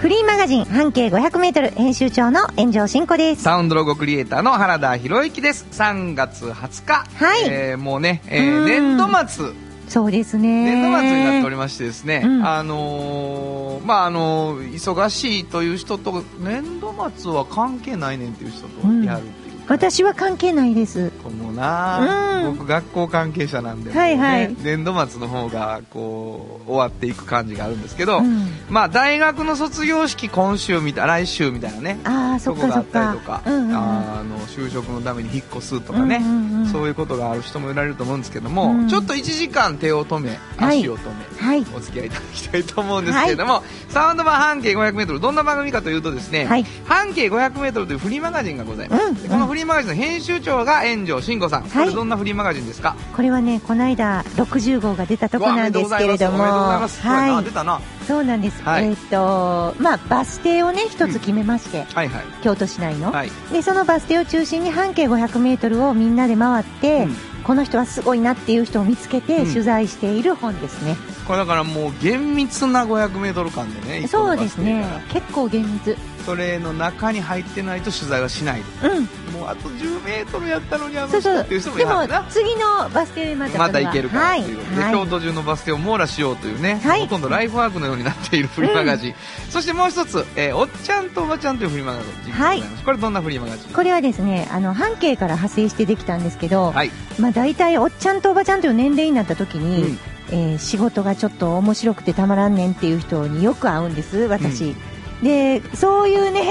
フリーマガジン半径500メートル編集長の炎上真子です。サウンドロゴクリエイターの原田博之です。3月20日。はいえーもうね、えーうん年度末、そうですね。年度末になっておりましてですね、うんあのーまああのー忙しいという人と、年度末は関係ないねんっていう人とやるう。私は関係ないです。このな、うん。僕学校関係者なんで、はいはい。年度末の方がこう終わっていく感じがあるんですけど、うん。まあ大学の卒業式今週みたい来週みたいなねああ、そこがあったか。りとか、うんうんうん。あの就職のために引っ越すとかね、うんうんうんそういうことがある人もいられると思うんですけども、うん。ちょっと1時間手を止めはい。足を止め、はい。お付き合いいただきたいと思うんですけれども、サウンド版半径 500m どんな番組かというとですね、はい。半径 500m というフリーマガジンがございます、うん。でこのフリーマガジンの編集長が炎上真子さん、これどんなフリーマガジンですか？これはね、この間60号が出たとこなんですけれども、はい。あ出。たな。そうなんです。はい。えっと、まあ、バス停をね、一つ決めまして、はいはい。京都市内の。はい。で、そのバス停を中心に半径500メートルをみんなで回って、うん。この人はすごいなっていう人を見つけてうん。取材している本ですね。これだからもう厳密な 500m 間でねそうですね。結構厳密。それの中に入ってないと取材はしない。うん。もうあと 10m やったのにあの。人っていう人もいでもる次のバス停でまたまた行けるから。はい。というはい。京都中のバス停を網羅しようというね、はい。ほとんどライフワークのようになっているフリーマガジン、そしてもう一つ、えーおっちゃんとおばちゃんというフリーマガジン。でございます、これどんなフリーマガジン？これはですね、あの、半径から派生してできたんですけど、はい、まあ大体おっちゃんとおばちゃんという年齢になった時に、うんえー仕事がちょっと面白くてたまらんねんっていう人によく会うんです、私。で、そういうね、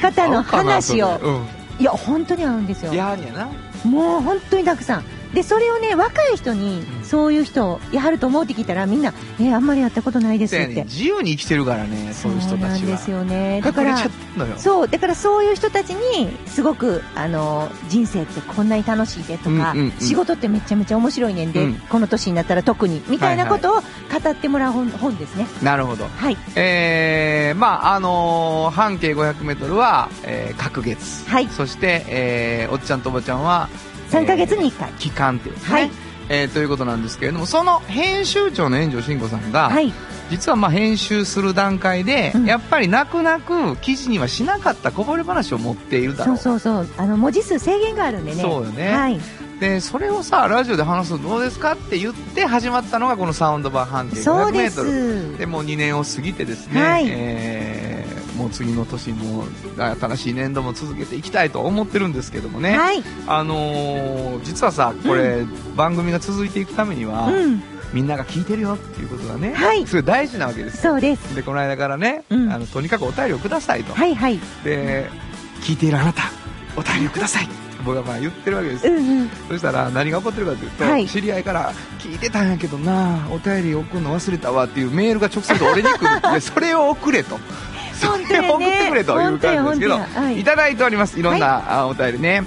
方の話を、いや、本当に会うんですよ。もう本当にたくさん。で、それをね、若い人にう、ん。そういう人、やはると思うって聞いたら、みんな、えあんまりやったことないですって。自由に生きてるからねそういう人たちは。なんですよね。だからそう、だからそういう人たちに、すごく、あの、人生ってこんなに楽しいでとか、うんうんうん。仕事ってめちゃめちゃ面白いねんで、うん。この年になったら特に、みたいなことを語ってもらう本,、本ですね。なるほど。はい。えー、まああのー半径 500m は、えー、隔月、はい。そして、えー、おっちゃんとおばちゃんは3ヶ月に1回。期間っていうですね、はいえーということなんですけれどもその編集長の炎上真子さんが、はい。実はまあ編集する段階で、うんやっぱり泣く泣く記事にはしなかったこぼれ話を持っているだろそううそうそう。あの、文字数制限があるんでね。そうよねはい。でそれをさラジオで話すのどうですかって言って始まったのがこのサウンド版半径そう 500m です。でもう2年を過ぎてですね、はいえーもう次の年も新しい年度も続けていきたいと思ってるんですけどもね、はい。あのー実はさこれ、番組が続いていくためには、うん。みんなが聞いてるよっていうことがね、はい。すごい大事なわけですよ。そうです。でこの間からね、うん。あのとにかくお便りをくださいと、はいはい。で聞いているあなたお便りをください。僕はまあ言ってるわけです。よ、うんうん。そしたら何が起こってるかというと、はい。知り合いから聞いてたんやけどなお便り送るの忘れたわっていうメールが直接俺に来る。でそれを送れとそれを送ってくれという感じですけど、はい。い、ただいております。いろんな、あお便りね。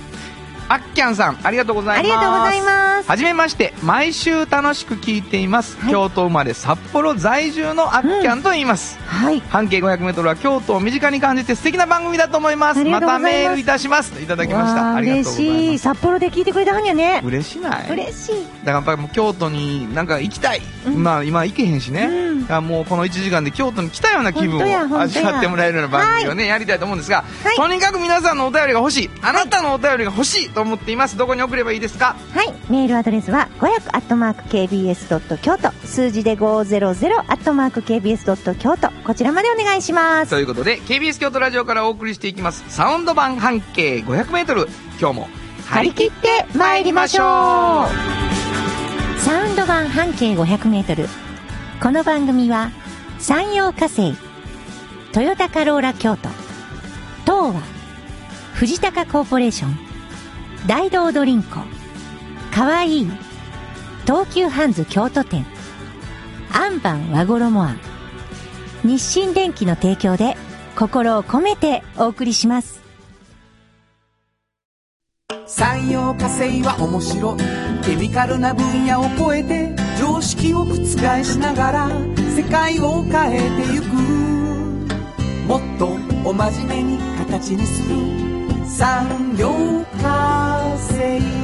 あっきゃんさんありがとうございますます。はじめまして毎週楽しく聞いています、はい。京都生まれ札幌在住のあっきゃんと言います、はい。半径 500m は京都を身近に感じて素敵な番組だと思います。またメールいたします。いただきました。わあありがとうござい嬉しい。ます札幌で聞いてくれたはんやね。嬉しない。嬉しい。だからやっぱりもう京都になんか行きたい、うん。まあ今行けへんしね、うん。もうこの1時間で京都に来たような気分を味わってもらえるような番組をね、やりたいと思うんですが、はい。とにかく皆さんのお便りが欲しい。あなたのお便りが欲しいと思っています。どこに送ればいいですか？はい。ルアドレスは、500アットマーク KBS ドット京都、数字で500アットマーク KBS ドット京都、こちらまでお願いします。ということで KBS 京都ラジオからお送りしていきますサウンド版半径 500m 今日も張り切って参りましょうサウンド版半径500メートル。この番組は、山陽火星、トヨタカローラ京都、東和、藤高コーポレーション、大道ドリンコ、かわい。い、東急ハンズ京都店、アンバン和衣庵、日清電機の提供で心を込めてお送りします。産業化成は面白い。ケミカルな分野を超えて常識を覆しながら世界を変えてゆく。もっとお真面目に形にする。産業化成。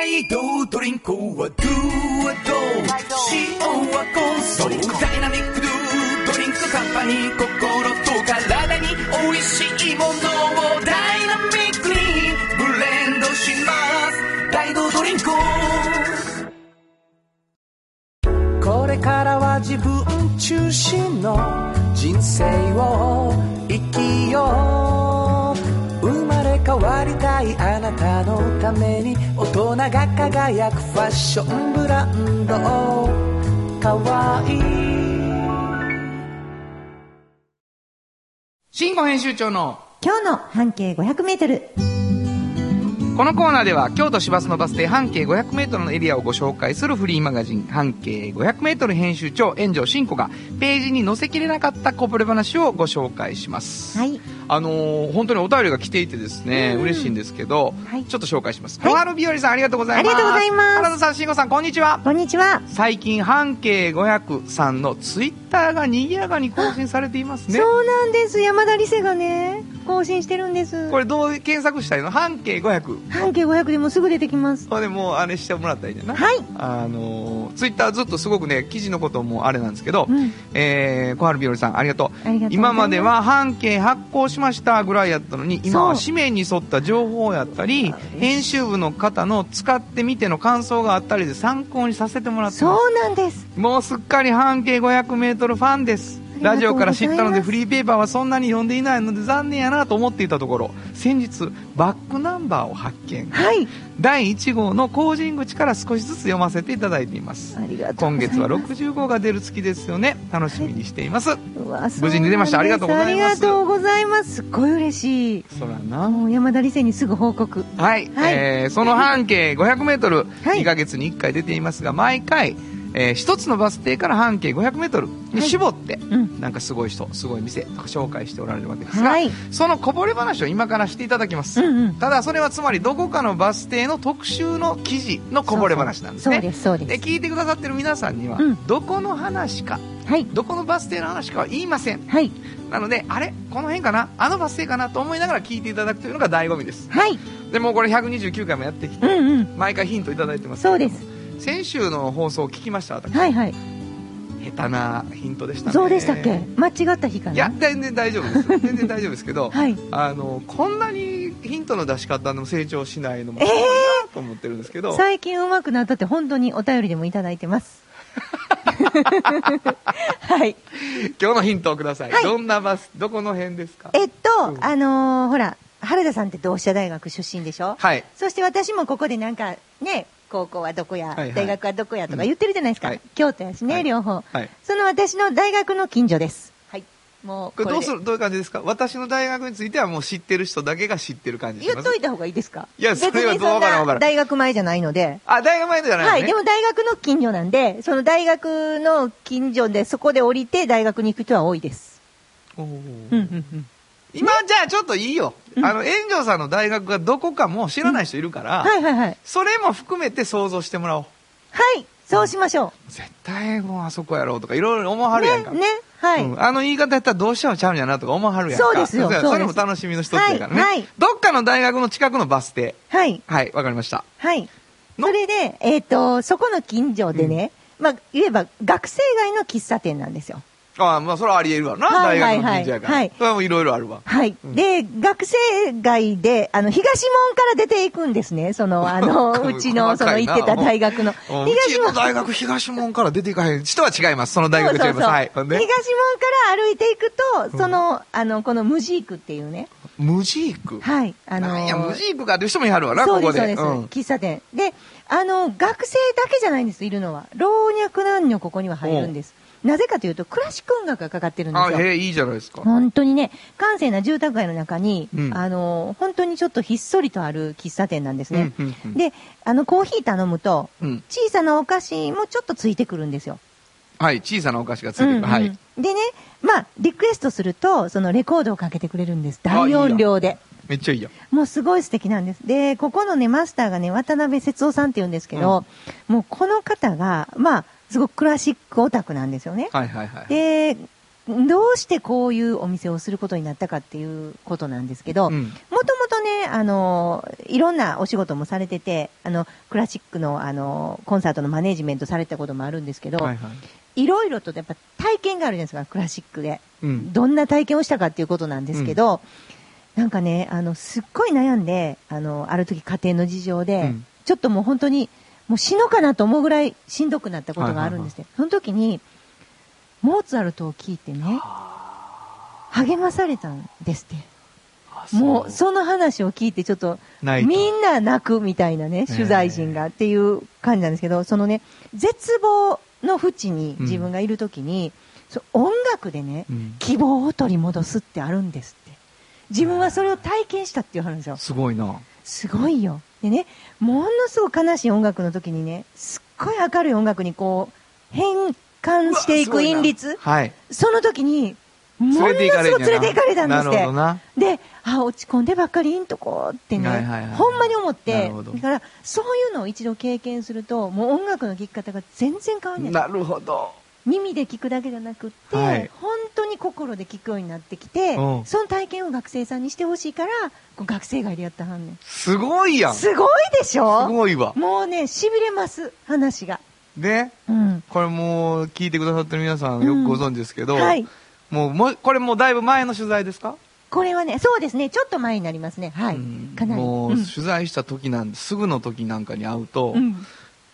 大道ドリンクはドゥはド塩はコンソーダイナミックドゥドリンクカンパニー心と体に美味しいものをダイナミックにブレンドします大道ドドリンクこれからは自分中心の人生を生きよう。変わりたいあなたのために大人が輝くファッションブランドかわいい新語編集長の今日の半径500メートル。このコーナーでは京都市バスのバス停半径 500m のエリアをご紹介するフリーマガジン半径 500m 編集長炎上真子がページに載せきれなかったこぼれ話をご紹介します、はい。あのー本当にお便りが来ていてですね、うん嬉しいんですけど、はいちょっと紹介します。はい小春日和さんありがとうございます。ありがとうございます原田さん、慎吾さん、こんにちは。こんにちは。最近半径500さんのツイッターが賑やかに更新されていますね。そうなんです。山田理瀬がね、更新してるんです。これどう検索したいの？半径500。半径500でもすぐ出てきます。これもうあれしてもらったらいいんだよな。はい。あのツイッターずっとすごくね、記事のこともあれなんですけど、うん。えー、小春日和さんありがとう。今までは半径発行しましたぐらいやったのに今は紙面に沿った情報やったり編集部の方の使ってみての感想があったりで参考にさせてもらってまそうなんです。すもうすっかり半径 500m ファンですラジオから知ったのでフリーペーパーはそんなに読んでいないので残念やなと思っていたところ先日バックナンバーを発見。はい。第1号の後人口から少しずつ読ませていただいています。ありがとう今ございます。月は60号が出る月ですよね。楽しみにしています、うわそう無事に出ました。ありがとうございます。ありがとうございます。すっごい嬉しい。そらな。山田理瀬にすぐ報告。はい、はい。えーその半径 500m、はい。2ヶ月に1回出ていますが毎回、えー一つのバス停から半径 500m に絞って、うん。なんかすごい人すごい店とか紹介しておられるわけですが、はい。そのこぼれ話を今からしていただきます、うんうん。ただそれはつまりどこかのバス停の特集の記事のこぼれ話なんですねそうです、そうで。です聞いてくださってる皆さんには、うんどこの話かはい。どこのバス停の話かは言いませんはい。なのであれこの辺かなあのバス停かなと思いながら聞いていただくというのが醍醐味ですはい。でもこれ129回もやってきて、うんうん。毎回ヒントいただいてますそうです。先週の放送を聞きました私、はいはい。下手なヒントでしたね。そうでしたっけ？間違った日かな？いや全然大丈夫です。全然大丈夫ですけど、はい。あのこんなにヒントの出し方の成長しないのもえー！すごいなと思ってるんですけど、最近上手くなったって本当にお便りでもいただいてます。はい。今日のヒントをください、はい。どんなバスどこの辺ですか？えっと、うん。あのーほら、原田さんって同志社大学出身でしょ？はい。そして私もここでなんかね、高校はどこや、はいはい大学はどこやとか言ってるじゃないですか。はい京都やしね、はい両方。はいその私の大学の近所です。はい。もうこれどうすでるどういう感じですか？私の大学についてはもう知ってる人だけが知ってる感じ言っといた方がいいですか？いやそれはどうわからん大学前じゃないので。あ大学前じゃないのね、はい。でも大学の近所なんで、その大学の近所でそこで降りて大学に行く人は多いです。おーうんうんうん。今じゃあちょっといいよ、あの炎上さんの大学がどこかも知らない人いるから、はいはいはい。それも含めて想像してもらおうはい。そうしましょ絶対もうあそこやろうとかいろいろ思わはう。るやんか、ね、ね。はい。うんあの言い方やったらどうしてもちゃうんやなとか思わはるやんかそうですよそれそうですそれも楽しみの一つやからね、はいはいどっかの大学の近くのバス停はい。はいわかりましたはい。の？それで、えっ、と、そこの近所でね、まあ、言えば学生街の喫茶店なんですよ。ああまあそれはありえるわな、はいはい大学の近所やから、はい。それはいろいろあるわ。はい。うん。で、学生街で、あの、東門から出ていくんですね。その、あの、うちの、その、行ってた大学の。うん。うちの大学東門から出ていかへん人は違います。その大学違いますそう。そうそうはい。東門から歩いていくと、その、あの、このムジークっていうね。ムジーク？はい。あのなんやムジークかっていう人もいはるわなそうです、ここで。そうです、うん。喫茶店。で、あの、学生だけじゃないんです、いるのは。老若男女ここには入るんです。なぜかというと、クラシック音楽がかかってるんですあよ。へえいいじゃないですか本当にね、閑静な住宅街の中に、うんあの、本当にちょっとひっそりとある喫茶店なんですね。うんうんうんで、あの、コーヒー頼むと、うん小さなお菓子もちょっとついてくるんですよ。はい小さなお菓子がついてくる、うんうんはいでね、まあ、リクエストすると、そのレコードをかけてくれるんです。大音量で。めっちゃいいやん。もうすごい素敵なんです。で、ここのね、マスターがね、渡辺節夫さんって言うんですけど、もうこの方が、まあ、すごくクラシックオタクなんですよね。はいはいはい。で、どうしてこういうお店をすることになったかっていうことなんですけど、うんもともとね、あの、いろんなお仕事もされてて、あの、クラシックの、あの、コンサートのマネジメントされたこともあるんですけど、はいはい。いろいろとやっぱ体験があるじゃないですか、クラシックで。うん。どんな体験をしたかっていうことなんですけど、なんかね、あの、すっごい悩んで、あの、ある時家庭の事情で、うんちょっともう本当に、もう死のうかなと思うぐらいしんどくなったことがあるんですね。その時に、モーツァルトを聞いてね、励まされたんですって。あもう、その話を聞いてちょっと、みんな泣くみたいなね、え取材陣がっていう感じなんですけど、そのね、絶望の淵に自分がいるときに、そう音楽でね、うん希望を取り戻すってあるんですって。自分はそれを体験したっていう話を。すごいな。すごいよ。でね、ものすごく悲しい音楽の時にね、すっごい明るい音楽にこう、変換していく韻律。はい。その時に、ものすごい連れて行かれたんですって。で、あ、落ち込んでばっかりいんとこってね、はいはいはいほんまに思っなて、だから、そういうのを一度経験すると、もう音楽の聴き方が全然変わんない。なるほど。耳で聞くだけじゃなくって、はい本当に心で聞くようになってきて、うんその体験を学生さんにしてほしいから、学生街でやったはんねん。すごいやん。すすごいでしょ？ごいわ。もうね、痺れます、話が。で、うん。これもう聞いてくださってる皆さんよくご存知ですけど、はい。もう、これもうだいぶ前の取材ですか？これはね、そうですね、ちょっと前になりますね。はい。うんかなり。もう、うん取材した時なんすぐの時なんかに会うと、うん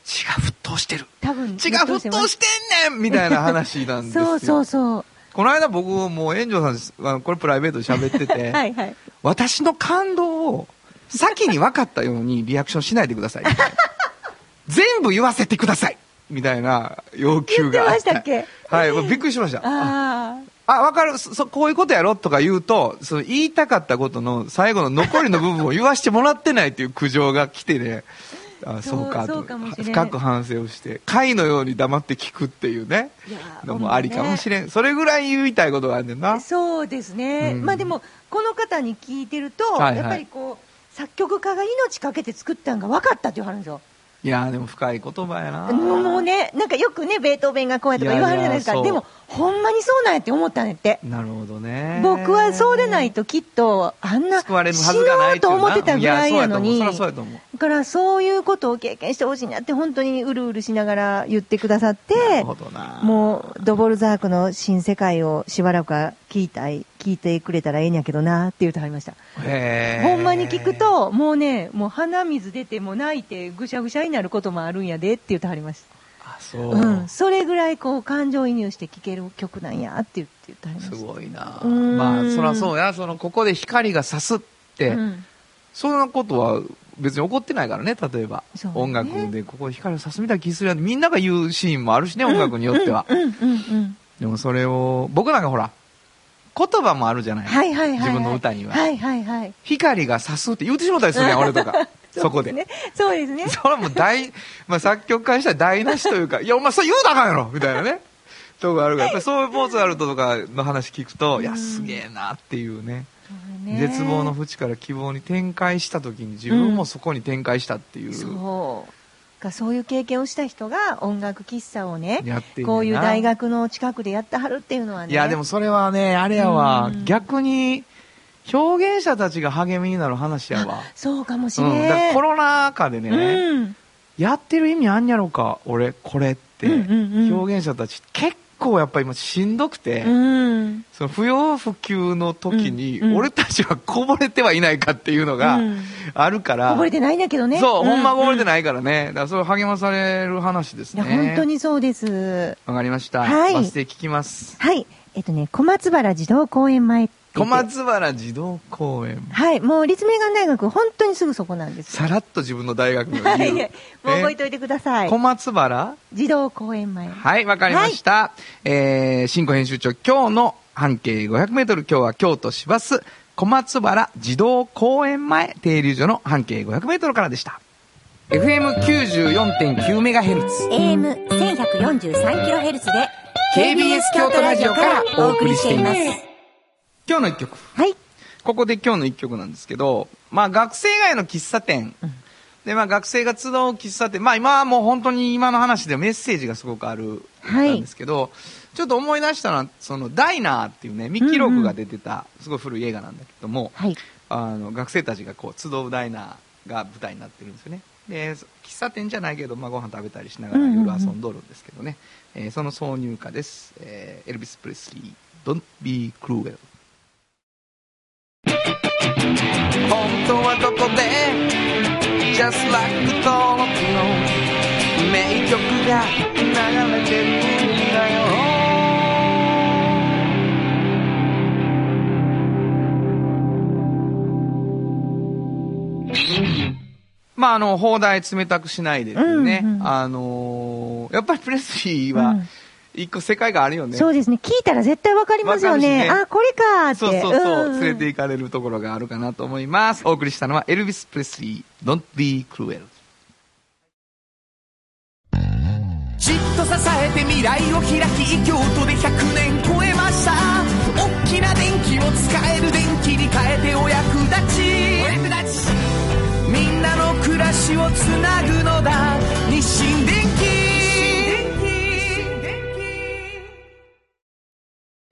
血が沸騰してる。多分血が沸騰してんねんみたいな話なんですよ。そうそうそう。この間僕もう炎上さんこれプライベートで喋ってて、はいはい。私の感動を先に分かったようにリアクションしないでください。全部言わせてくださいみたいな要求がってましたっけ？はい、びっくりしました。あああ、わかるそ、そこういうことやろとか言うと、その言いたかったことの最後の残りの部分を言わしてもらってないっていう苦情が来てね、あそうそうかと深く反省をして、貝のように黙って聞くっていうね、のもありかもしれん。それぐらい言いたいことがあるねんなあ。。そうですね。うんまあでも、この方に聞いてると、はいはいやっぱりこう、作曲家が命かけて作ったんが分かったっていう話ですよ。いやーでも深い言葉やな。もうね、なんかよくね、ベートーベンがこうやとか言わはるじゃないですか。でも、ほんまにそうなんやって思ったんやって。なるほどね。僕はそうでないときっと、あんな、死のうと思ってたぐらいやのに。だからそういうことを経験してほしいなって本当にうるうるしながら言ってくださって、なるほどな。もうドボルザークの新世界をしばらくは聞いたい、聞いてくれたらええんやけどなって言うてはりました。ほんまに聞く、と、もうね、もう鼻水出てもう泣いてぐしゃぐしゃになることもあるんやでって言ってはりました。う。うん。それぐらいこう感情移入して聴ける曲なんやって言って言ってはりました。すごいな。うんまあ、そらそうや。その、ここで光が差すって、うんそんなことは別に起こってないからね、例えば。ね音楽でここで光を差すみたいな気するやんみんなが言うシーンもあるしね、音楽によっては。でもそれを、僕なんかほら、言葉もあるじゃない。自分の歌にははいはいはい。光が差すって言うてしもたりするやん、俺とか。そこで。ね。そうですね。それはもう大、まあ作曲家にしたら台無しというか、いや、お前それ言うたらあかんやろみたいなね。とこがあるから、やっぱりそういうモーツァルトとかの話聞くと、いや、すげえなっていうね。ね絶望の淵から希望に展開した時に自分もそこに展開したっていう。そう。がそういう経験をした人が音楽喫茶をねこういう大学の近くでやってはるっていうのはねいや、でもそれはね、あれやわう、ん逆に、表現者たちが励みになる話やわ。そうかもしうん、れん、だからコロナ禍でね、うんやってる意味あんやろか、俺、これって、うんうんうん表現者たち結構やっぱ今しんどくて、うんその不要不急の時に、俺たちはこぼれてはいないかっていうのがうんあるから、こぼれてないんだけどねそう、ほんまこぼれてい、ないからね。だからそれ励まされる話ですいやね。本当。にそうですわかりました。はいバス停聞きます。はいえっとね小松原児童公園前小松原児童公園。はいもう立命館大学本当にすぐそこなんです。さらっと自分の大学のは いもう覚えておいてください。小松原？児童公園前。はい、わかりました。えー、新庫編集長、今日の半径500メートル、今日は京都市バス小松原児童公園前停留所の半径500メートルからでした。FM94.9 メガヘルツ。AM1143kHz で KBS 京都ラジオからお送りしています今日の一曲はい。ここで今日の一曲なんですけど、まあ学生街の喫茶店、で、まあ学生が集う喫茶店、まあ今はもう本当に今の話でメッセージがすごくある、はいなんですけど、ちょっと思い出したのは、そのダイナーっていうね、ミッキーロークが出てた、すごい古い映画なんだけども、はい。あの学生たちがこう集うダイナーが舞台になってるんですよね。で、喫茶店じゃないけど、まあご飯食べたりしながらうんうんうん夜遊んどるんですけどね、えーその挿入歌です。えーエルビス・プレスリー、Don't be cruel。本当はどこで？Just like 登録の名曲が流れてるんだよ。まああの放題冷たくしないでっていうね、うんうん。あのーやっぱりプレスリーはうん一個世界があるよね、そうですね。聞いたら絶対わかりますよね。ねあ、これかーって。そうそうそう、ん連れて行かれるところがあるかなと思います。お送りしたのはエルビス・プレスリー、Don't Be Cruel。じっと支えて未来を開き京都で100年超えました大きな電気を使える電気に変えてお役立ちお役立ちみんなの暮らしをつなぐのだ日清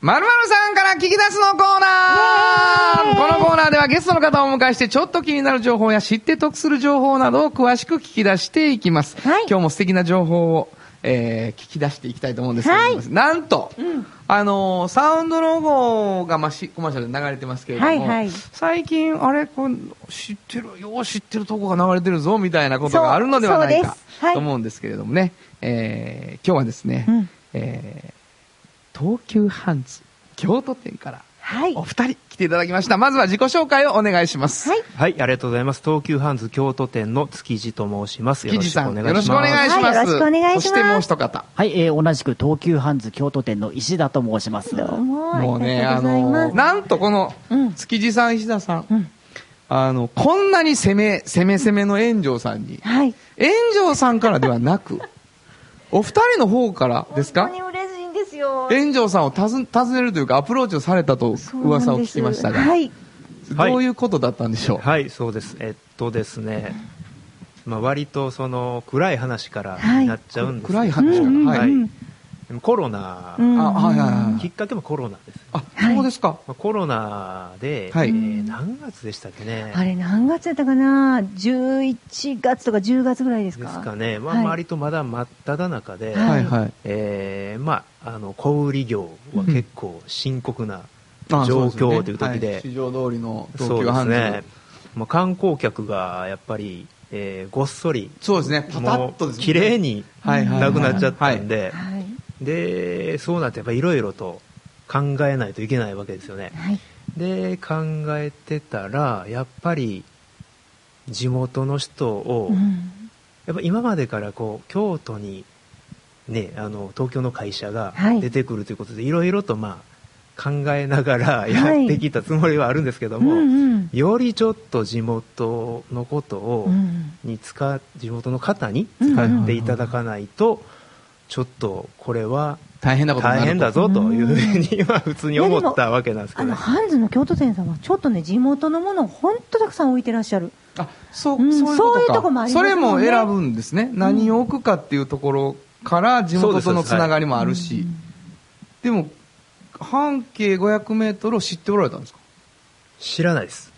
まるまるさんから聞き出すのコーナー。このコーナーではゲストの方をお迎えしてちょっと気になる情報や知って得する情報などを詳しく聞き出していきます。はい。今日も素敵な情報を、えー聞き出していきたいと思うんですけれども、はい。なんと、あのーサウンドロゴが、まあ、しコマーシャルで流れてますけれども、はいはい。最近、あれこれ知ってる、よう知ってるとこが流れてるぞ、みたいなことがあるのではないかはい。と思うんですけれどもね、えー今日はですね、うん。えー東急ハンズ京都店からはい。お二人来ていただきました。まずは自己紹介をお願いします。はい。はい、ありがとうございます。東急ハンズ京都店の築地と申します。よろしくお願いします。よろしくお願いします。はいよろしくお願いしますそしてもう一方。はい、えー同じく東急ハンズ京都店の石田と申します。どうも。もうね、あの、なんとこのうん、築地さん、石田さん、うんあの、こんなに攻め、攻め攻めの炎上さんに、はい。炎上さんからではなく、お二人の方からですか？本当に嬉しいんですよ。炎上さんを訪ねるというかアプローチをされたと噂を聞きましたが、はい。はいどういうことだったんでしょう、はい、そうです。えっとですね、まあ割とその暗い話からはいなっちゃうんですけど暗い話から、うんうんはい。コロナ、うんあ、はいはいはい。きっかけもコロナです。あ、そうですか。まあコロナで、はいえー何月でしたっけね。あれ何月だったかな ?11 月とか10月ぐらいですでかすかね。まあはい割とまだ真っ只中で、はいはいはい。えーまあ、あの小売業は結構深刻なあ状況という時ではい市場通りの東そうで急ハンズ。すね、まあ、観光客がやっぱり、えーごっそりそうですね。パタッもとですね。う綺麗にはいはいはいなくなっちゃったんで、はい。でそうなってやっぱいろいろと考えないといけないわけですよね。はい。で考えてたらやっぱり地元の人を、うん。やっぱ今までからこう京都に、ね、あの東京の会社がはい。出てくるということで、いろいろとまあ考えながらやってきたつもりはあるんですけどうも、んうん。よりちょっと地元のことを、うん。に使っ地元の方にうん。使っていただかないと、ちょっとこれは大変なことになると大変だぞというふうには普通に思ったわけなんですけあの、どね。ハンズの京都店さんはちょっとね、地元のものを本当たくさん置いてらっしゃる。あ、そう、うんそういうことこもありますそれも選ぶんですね。何を置くかっていうところから地元とのつながりもあるし。でも、半径500メートルを知っておられたんですか？知らないです。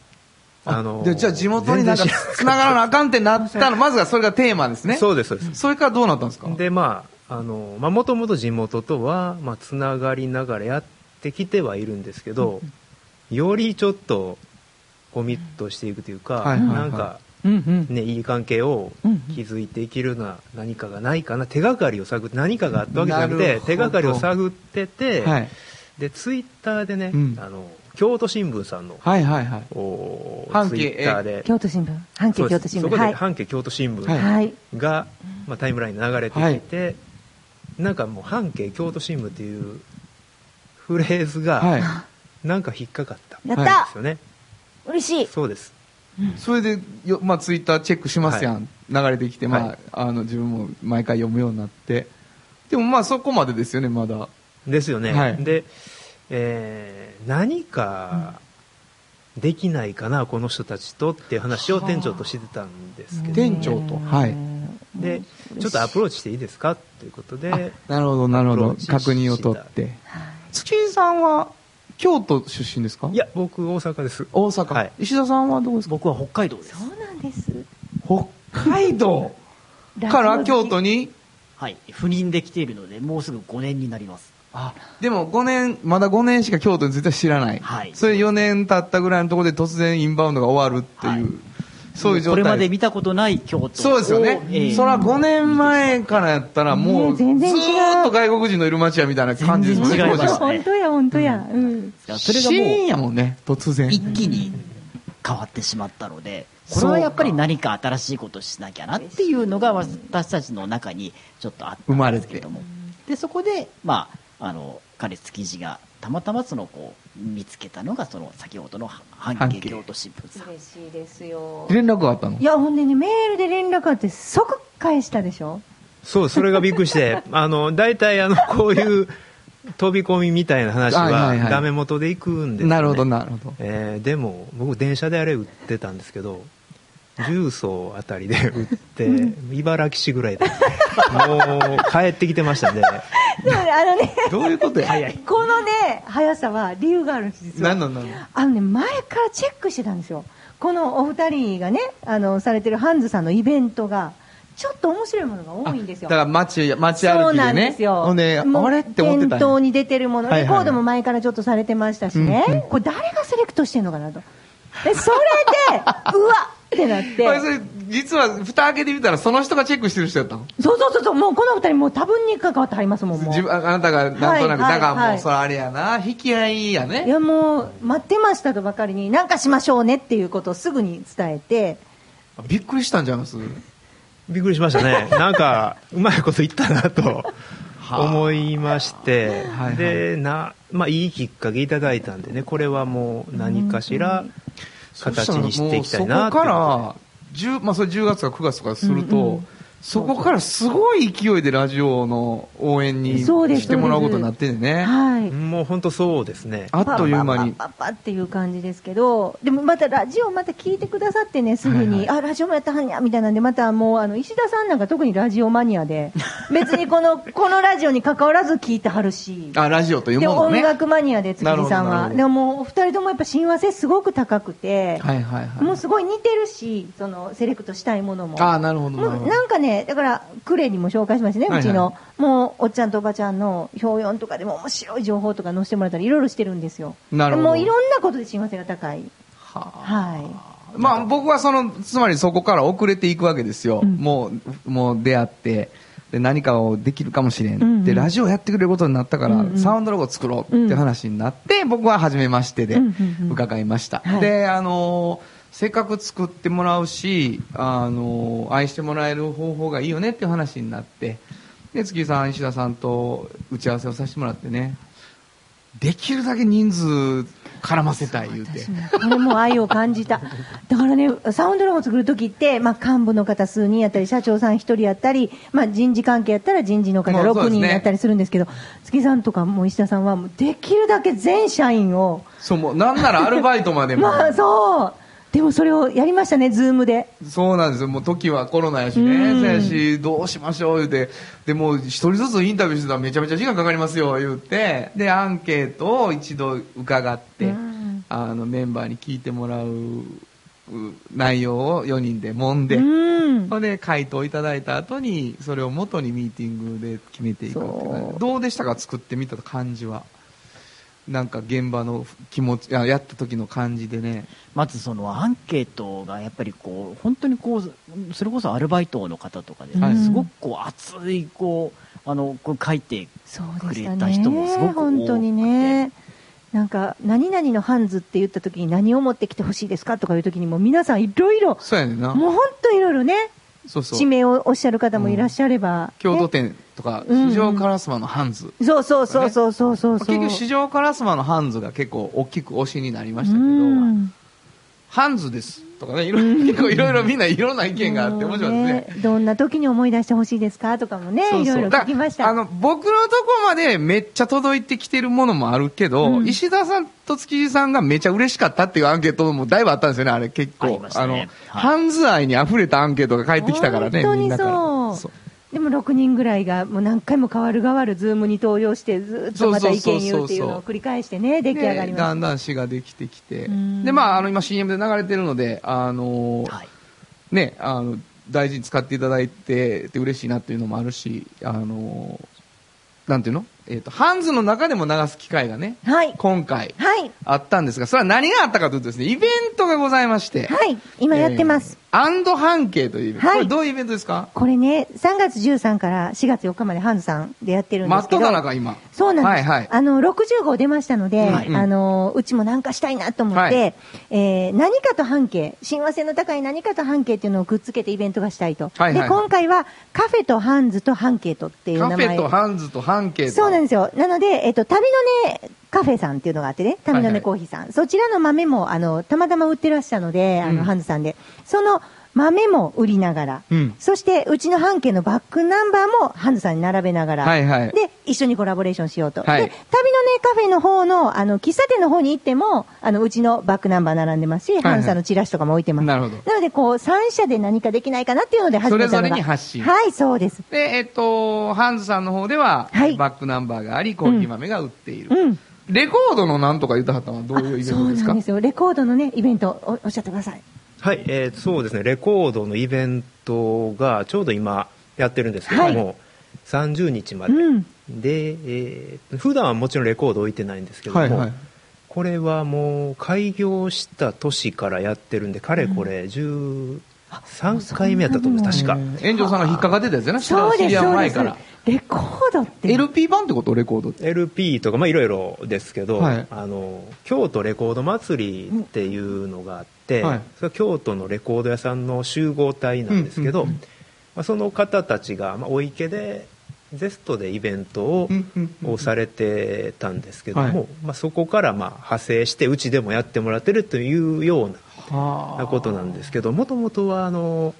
あのでじゃあ地元になんかつながらなあかんってなったの、まずはそれがテーマですね。そうです、そうです。それからどうなったんですか？でまああのまあもともと地元とはまあつながりながらやってきてはいるんですけど、よりちょっとコミットしていくというか、なんか。ね、いい関係を築いていけるような何かがないかな。手がかりを探って何かがあったわけじゃなくて手がかりを探ってて、はい。でツイッターでね、うん。あの京都新聞さんの、はいはいはい。おツイッターで。京都新聞。半径京都新聞。そこではい。半径京都新聞が、まあ、タイムラインに流れてきて、なんかもう半径京都新聞っていうフレーズが、はい。なんか引っかかった。んやった、ですよね、嬉しい。そうです。それでよ、まあ、ツイッターチェックしますやん、流れてきて、まあ、はい。あの自分も毎回読むようになって。でもまあそこまでですよねまだ。ですよね、はい。で、えー何かできないかな、この人たちとっていう話を店長としてたんですけど、店長と。はいでちょっとアプローチしていいですか？ということであなるほどなるほど。確認を取って。月井さんは京都出身ですか？いや僕大阪です。大阪、はい。石田さんはどうですか？僕は北海道です。そうなんです。北海道？から京都に？はい。赴任できているので、もうすぐ5年になります。あでも5年まだ5年しか京都に絶対知らない、はい。それ4年経ったぐらいのところで突然インバウンドが終わるっていう、はいそういう状態。これまで見たことない京都そうですよね。を。ええ。そら5年前からやったらもう、ずーっと外国人のいる街やみたいな感じですもんね、当時は。ますね。本当や本当や。うん。それがシーンもやもんね、突然。う、。一気に変わってしまったので、これはやっぱり何か新しいことをしなきゃなっていうのが私たちの中にちょっとあったんですけれども。で、そこで、まあ、あの、彼築地がたまたまそのこう見つけたのがその先ほどの半半径径京都新聞さん。嬉しいですよ。連絡があったの？いやほんでねメールで連絡あって即返したでしょ。そうそれがびっくりして あの大体あのこういう飛び込みみたいな話はダメ元で行くんですよ、ね、なるほど、なるほど。えーでも僕電車であれ売ってたんですけど重曹あたりで 売って茨城市ぐらいでもう帰ってきてましたんで。でもねあのね。どういうことや？このね速さは理由があるんです実は何の何の？あのね前からチェックしてたんですよ。このお二人がねあのされてるハンズさんのイベントがちょっと面白いものが多いんですよ。だから街、街そう歩きでね。なんですよ。ほんで、あれって思ってた店頭に出てるもの、レコードも前からちょっとされてましたしね。これ誰がセレクトしてんのかなと。で、それで、うわってなって。実は蓋開けてみたらその人がチェックしてる人やったの？そうそうそうそう、もうこの二人もう多分に関わってはりますもん、もう。自分ああなたがなんとなく、だからもはい。うそれあれやな。引き合いやいねやもう、待ってましたとばかりに、なんかしましょうねっていうことをすぐに伝えて、びっくりしたんちゃいますびっくりしましたね。なんかうまいこと言ったなと思いまして、はいはい。でな、まあ、いいきっかけいただいたんでね。これはもう何かしら形にしていきたいなそこから10、まあ、それ10月か9月とかすると、うんうんそこからすごい勢いでラジオの応援にしてもらうことになってんね。はい。もう本当そうですねあっという間に。パッパッパッパッっていう感じですけど、でもまたラジオまた聞いてくださってね、すぐに、はいあ、ラジオもやったはんや、みたいなんで、またもう、あの、石田さんなんか特にラジオマニアで、別にこの、このラジオに関わらず聞いてはるし、あ、ラジオというで、ものね。音楽マニアで、月木さんは。でももう、お二人ともやっぱ親和性すごく高くて、はいはいはい。もうすごい似てるし、その、セレクトしたいものも。あなるほどなるほどもうなんかね、だから、クレにも紹介しましたね、はいはいうちの。もう、おっちゃんとおばちゃんの表4とかでも面白い情報とか載せてもらったり、いろいろしてるんですよ。なるほどもういろんなことで親和性が高い。はあはい。まあ僕はその、つまりそこから遅れていくわけですよ。うんもう、もう出会って、で何かをできるかもしれん。うんうんで、ラジオやってくれることになったから、うんうんサウンドロゴ作ろうって話になって、僕は初めましてでうんうんうん伺いました。はいで、あのーせっかく作ってもらうし、あのー愛してもらえる方法がいいよねっていう話になって、で、月井さん、石田さんと打ち合わせをさせてもらってね、できるだけ人数絡ませたい言うて。これも愛を感じた。だからね、サウンドロゴを作るときって、まあ、幹部の方数人やったり、社長さん一人やったり、まあ、人事関係やったら人事の方6もうそうですね人やったりするんですけど、月さんとかもう石田さんは、もうできるだけ全社員を、そう、もうなんならアルバイトまでも。まあ、そう。でもそれをやりましたね、ズームで。そうなんですよ。もう時はコロナやしね。うやし、どうしましょう言うて。で、もう一人ずつインタビューしてたらめちゃめちゃ時間かかりますよ言って。で、アンケートを一度伺って、うんあの、メンバーに聞いてもらうう内容を4人で揉んで、うん。それで回答いただいた後に、それを元にミーティングで決めていくっていうどうでしたか作ってみた感じは。なんか現場の気持ちあやった時の感じでね。まずそのアンケートがやっぱりこう本当にこうそれこそアルバイトの方とかで、はい。すごくこう熱いこうあのこう書いてそうでしたくれた人もすごね。く多くて。本当にね。なんか何々のハンズって言った時に何を持ってきてほしいですかとかいう時にも皆さんいろいろそうやねんな。もう本当いろいろねそうそう。地名をおっしゃる方もいらっしゃれば、京都ね店とかうん。市場烏丸のハンズ、そうそうそうそうそうそう。そう結局市場烏丸のハンズが結構大きく推しになりましたけど、うんハンズですとかねいろいろ結構いろいろみんないろんな意見があって面白いですね。どんな時に思い出してほしいですかとかもねいろいろ聞きました。あの僕のとこまでめっちゃ届いてきてるものもあるけど、うん。石田さんと築地さんがめちゃ嬉しかったっていうアンケートもだいぶあったんですよねあれ。結構あね。の、はい。ハンズ愛に溢れたアンケートが返ってきたからね本当にみんなから。そうでも6人ぐらいがもう何回も代わる代わるズームに登場してずっとまた意見言うっていうのを繰り返してね出来上がりましだんだん詩ができてきて。うん。でまああの今 CM で流れてるのであのーはい。ねあの大事に使っていただいてて嬉しいなっていうのもあるしあのーなんていうの？えっ、とハンズの中でも流す機会がねはい。今回はい。あったんですがそれは何があったかというとですねイベントがございまして。はい。今やってます、えーアンド半径というイベント、はい。これどういうイベントですか？これね3月13から4月4日までハンズさんでやってるんで真っすけど。只中今。そうなんです、はいはい。あの60号出ましたので、はい。あのうちもなんかしたいなと思って、はい。えー何かと半径親和性の高い何かと半径っていうのをくっつけてイベントがしたいと、はいはい。はいで今回はカフェとハンズと半径とっていうカフ名前ェとハンズと半径と。そうなんですよ。なので、えっと、旅のね、カフェさんっていうのがあってね、旅のはいはいねコーヒーさん。そちらの豆も、あの、たまたま売ってらっしゃるので、あうんの、ハンズさんで。その豆も売りながら、うんそして、うちの半径のバックナンバーもハンズさんに並べながら、はいはいで、一緒にコラボレーションしようと。はいで、旅のねカフェの方の、あの、喫茶店の方に行っても、あの、うちのバックナンバー並んでますし、はいハンズさんのチラシとかも置いてます。なるほどなので、こう、三社で何かできないかなっていうので始めたのが。それぞれに発信はい、そうです。で、えっと、ハンズさんの方では、はいバックナンバーがあり、コーヒー豆が売っている。うん。レコードのなんとか言ったはったのはどういうイベンそトですか？うなんですよ。レコードのね、イベントおおっしゃってください。はい、えーそうですねレコードのイベントがちょうど今やってるんですけども、は30日まで、うん。で、えー普段はもちろんレコード置いてないんですけども、はいはい。これはもう開業した年からやってるんでかれこれ13回目やったと思う確か。炎上さんが引っかかってたやつやな、そうです、前から。。レコードって。LP 版ってこと？レコードって。LP とかまあいろいろですけど、はい。あの京都レコード祭りっていうのがあって、はい。それは京都のレコード屋さんの集合体なんですけど、うんうんうん。まあ、その方たちが、まあ、お池でゼストでイベントを,、うんうんうんをされてたんですけども、はい。まあ、そこからまあ派生してうちでもやってもらってるというようはなことなんですけどもともとはあの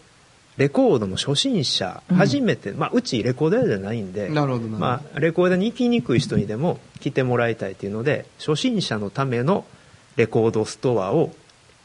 レコードの初心者、うん。初めて、まあ、うちレコード屋じゃないんでなるほどなるほど。まあ、レコードに行きにくい人にでも来てもらいたいというので初心者のためのレコードストアを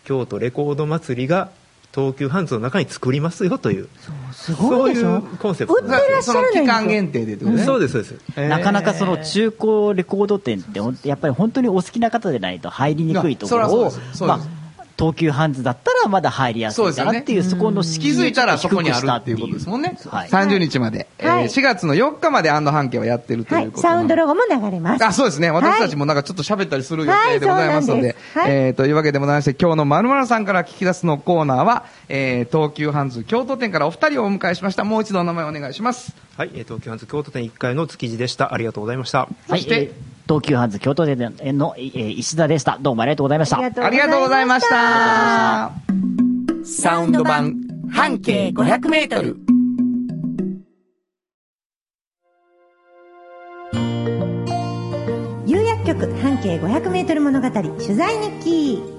京都レコード祭りが東急ハンズの中に作りますよというそういうコンセプトないんですよ。期間限定でってことね。そうですそうです。へー。なかなかその中古レコード店ってやっぱり本当にお好きな方でないと入りにくいところをまあ東急ハンズだったらまだ入りやすいかなっていうそこの気敷居をづいたらそこにあるっていうことですもんね。はい30日まで。えーはい4月の4日までアンド半径はやってるとはいいうこと。サウンドロゴも流れます。あ、そうですね。私たちもなんかちょっと喋ったりする予定でございますので。えー、というわけでございまして、今日のまるまるさんから聞き出すのコーナーは、えー、東急ハンズ京都店からお二人をお迎えしました。もう一度お名前お願いします。はい、えー東急ハンズ京都店1階の築地でしたありがとうございましたはいそしてえー東急ハンズ京都店の、えー石田でしたどうもありがとうございましたありがとうございました。サウンド版半径500メートル。有薬局半径500メートル物語取材日記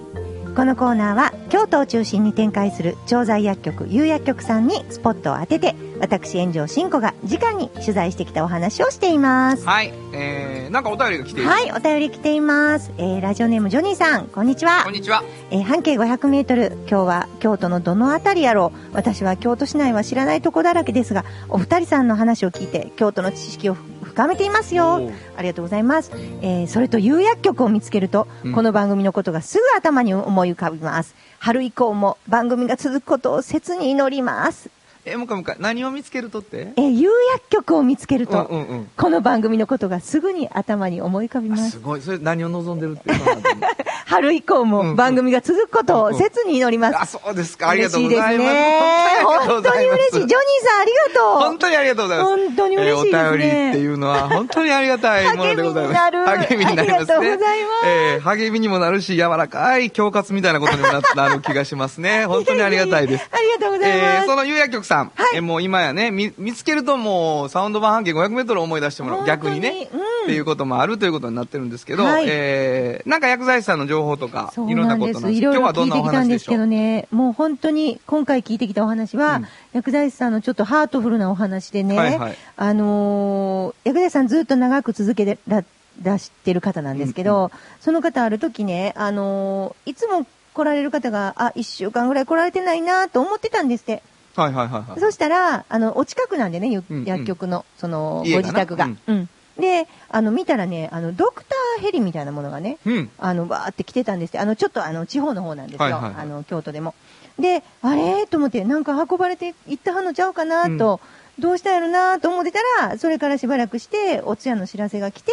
このコーナーは京都を中心に展開する調剤薬局有薬局さんにスポットを当てて私炎上真子が直に取材してきたお話をしていますはい。えー、なんかお便りが来ている。はいお便り来ています、えー、ラジオネームジョニーさんこんにちはこんにちは。えー半径500メートル今日は京都のどのあたりやろう私は京都市内は知らないとこだらけですがお二人さんの話を聞いて京都の知識を深めていますよ。ありがとうございます、えーそれと有薬局を見つけると、うん。この番組のことがすぐ頭に思い浮かびます。春以降も番組が続くことを切に祈りますえ、もう一回もう一回。何を見つけるとって？え、有薬局を見つけると、うんうんうんこの番組のことがすぐに頭に思い浮かびますす。ごい。それ何を望んでるって 春以降うんうんも番組が続くことを切に祈ります。あ、そうですか。ありがとうございます。本当に嬉しい。ジョニーさんありがとう。本当にありがとうございます。本当に嬉しいねえーお便りっていうのは本当にありがたいものでございます。励みになりますね。ありがとうございますえー励みにもなるし、柔らかい恐喝みたいなことにもななる気がしますね。本当にありがたいです。ありがとうございます。えーその有薬局さん、はい。えーもう今やね見、見つけるともうサウンド版半径500メートルを思い出してもらう。逆にね、うん。っていうこともあるということになってるんですけど、はい。えーなんか薬剤師さんの情報とか、いろんな。ことなんです。今日はどんなお聞いてきたんで話ですしょうけどね、もう本当に今回聞いてきたお話は、うん。薬剤師さんのちょっとハートフルなお話でね、はいはい。あのー薬剤師さんずっと長く続けてら出してる方なんですけど、その方ある時ね、あのーいつも来られる方が、あ、一週間ぐらい来られてないなと思ってたんですって。はいはいはいはい。そしたら、あの、お近くなんでね、ゆうんうん薬局の、その、ご自宅が。うんうん。で、あの、見たらね、あの、ドクターヘリみたいなものがね、うん。あの、バーって来てたんですあの、ちょっとあの、地方の方なんですよ。はいはいはいあの、京都でも。で、あれ？と思って、なんか運ばれていったはんのちゃうかなと、どうしたやろなと思ってたら、それからしばらくして、お通夜の知らせが来て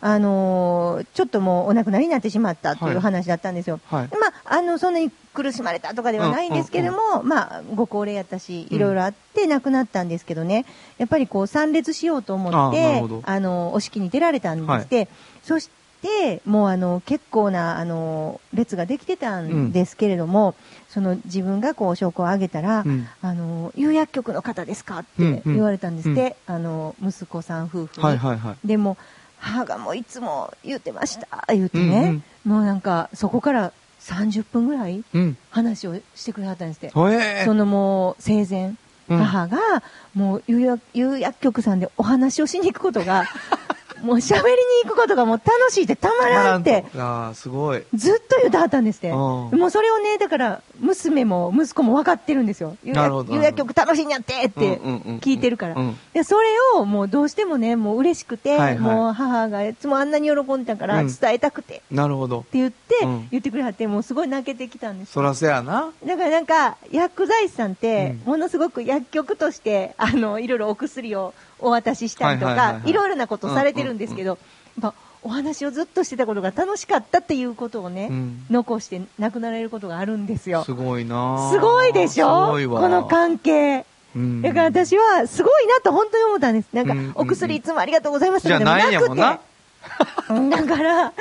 あのーちょっともうお亡くなりになってしまったというはい。話だったんですよ。はい。まあ、あの、そんなに苦しまれたとかではないんですけれども、まあ、ご高齢やったし、いろいろあって亡くなったんですけどね、やっぱりこう、参列しようと思あってあの、お式に出られたんですって、そして、もうあの、結構な、あの、列ができてたんですけれども、その自分がこう、証拠を挙げたら、うん。あの、有薬局の方ですか？っうんうん。て言われたんですって、あの、息子さん夫婦に。はいはいはい。でも、母がもういつも言ってました、言ってね、もうなんか、そこから30分ぐらいうん。話をしてくれはったんですって。ほえ。ーそのもう生前、うん。母がもう有薬局さんでお話をしに行くことが、もう喋りに行くことがもう楽しいってたまらんって、ああ、すごい。ずっと言うてはったんですって。うん。もうそれをね、だから、娘も息子も分かってるんですよ。有なるほど。薬局楽しいんやってってうんうんうんうん。聞いてるから。それをもうどうしてもね、もう嬉しくて、はいはい。もう母がいつもあんなに喜んでたからうん。伝えたくて。ってなるほど。言ってうん、言ってくれはって、もうすごい泣けてきたんですそらせやな。だからなんか、薬剤師さんって、うん。ものすごく薬局として、あの、いろいろお薬をお渡ししたりとかはいろいろなことされてるんですけど、やっぱお話をずっとしてたことが楽しかったっていうことをね、うん残して亡くなられることがあるんですよ。すごいなすごいでしょ？すごいわ。この関係。うんだから私は、すごいなと本当に思ったんです。なんかお薬いつもありがとうございますとかでもじゃないんやなくて。だから、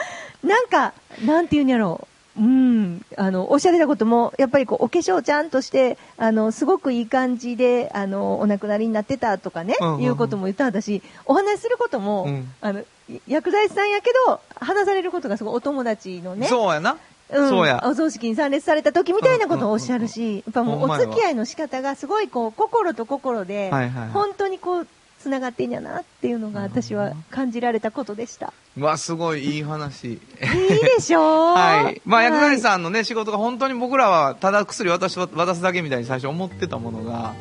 なんか、なんていうんやろう。うん。あの、おっしゃってたことも、やっぱりこう、お化粧ちゃんとして、あの、すごくいい感じで、あの、お亡くなりになってたとかね、うんうんうんいうことも言った私、お話しすることも、うんあの、薬剤師さんやけど、話されることがすごいお友達のね、そうやな。うんそうや。お葬式に参列された時みたいなことをおっしゃるし、やっぱもうお付き合いの仕方がすごいこう、心と心で、はいはいはい本当にこう、つながってんやなっていうのが私は感じられたことでした。うわ、すごいいい話。いいでしょう はい。まあ、薬剤。さんのね、仕事が本当に僕らは、ただ薬渡し渡すだけみたいに最初思ってたものが、